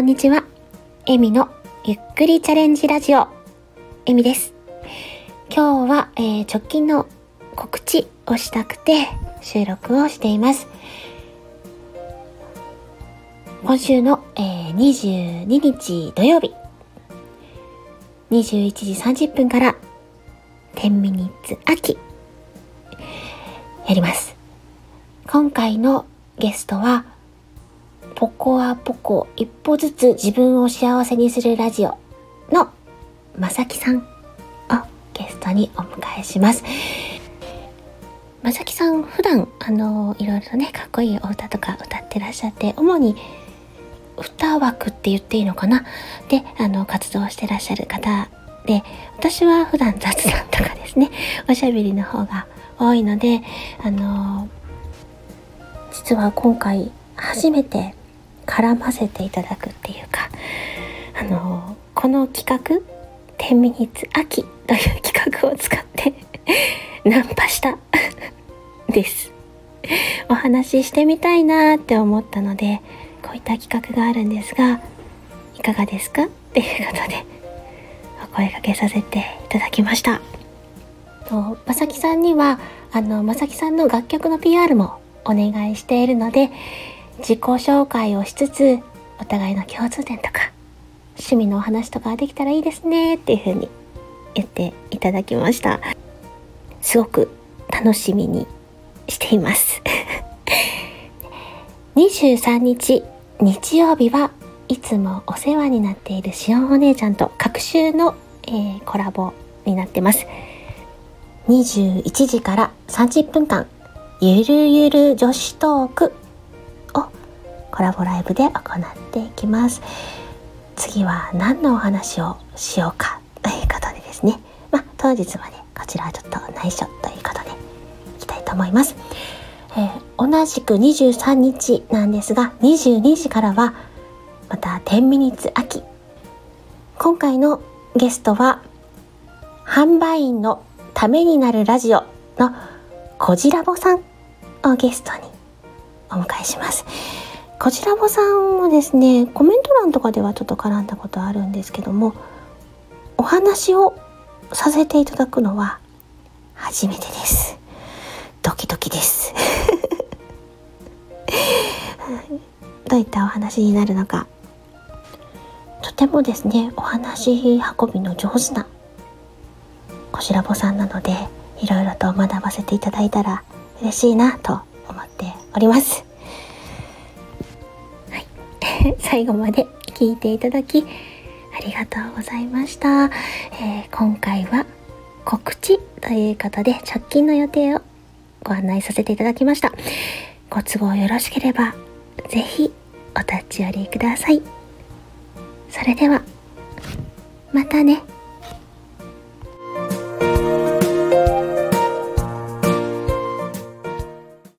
んにちは。エミのゆっくりチャレンジラジオ、エミです。今日は、えー、直近の告知をしたくて収録をしています。今週の、えー、22日土曜日、21時30分から10ミニッツ秋、やります。今回のゲストは、ポコアポコ一歩ずつ自分を幸せにするラジオのまさきさんをゲストにお迎えします。まさきさん普段あのいろいろとねかっこいいお歌とか歌ってらっしゃって主に歌枠って言っていいのかな？であの活動してらっしゃる方で私は普段雑談とかですねおしゃべりの方が多いのであの実は今回初めて絡ませていただくっていうかあのこの企画「10ミニッツ秋」という企画を使って ナンパした です。お話ししてみたいなって思ったのでこういった企画があるんですがいかがですか？っていうことでお声かけさせていただきました。とまさきさんにはあのまさきさんの楽曲の PR もお願いしているので自己紹介をしつつお互いの共通点とか趣味のお話とかできたらいいですねっていう風に言っていただきました。すごく楽しみにしています。23日日曜日はいつもお世話になっているしおんお姉ちゃんと各週の、えー、コラボになってます。21時から30分間ゆるゆる女子トークコラボライブで行っていきます。次は何のお話をしようかということでですね。まあ当日までこちらはちょっと内緒ということでいきたいと思います、えー、同じく23日なんですが22時からはまた10ミニッツ秋。今回のゲストは販売員のためになるラジオのこじらぼさんをゲストにお迎えします。こちらもさんもですねコメント欄とかではちょっと絡んだことあるんですけどもお話をさせていただくのは初めてです。ドキドキです。どういったお話になるのか。とてもですねお話運びの上手なこしらぼさんなのでいろいろと学ばせていただいたら嬉しいなと思っております。最後まで聞いていただきありがとうございました、えー、今回は告知ということで直近の予定をご案内させていただきました。ご都合よろしければ是非お立ち寄りください。それではまたね。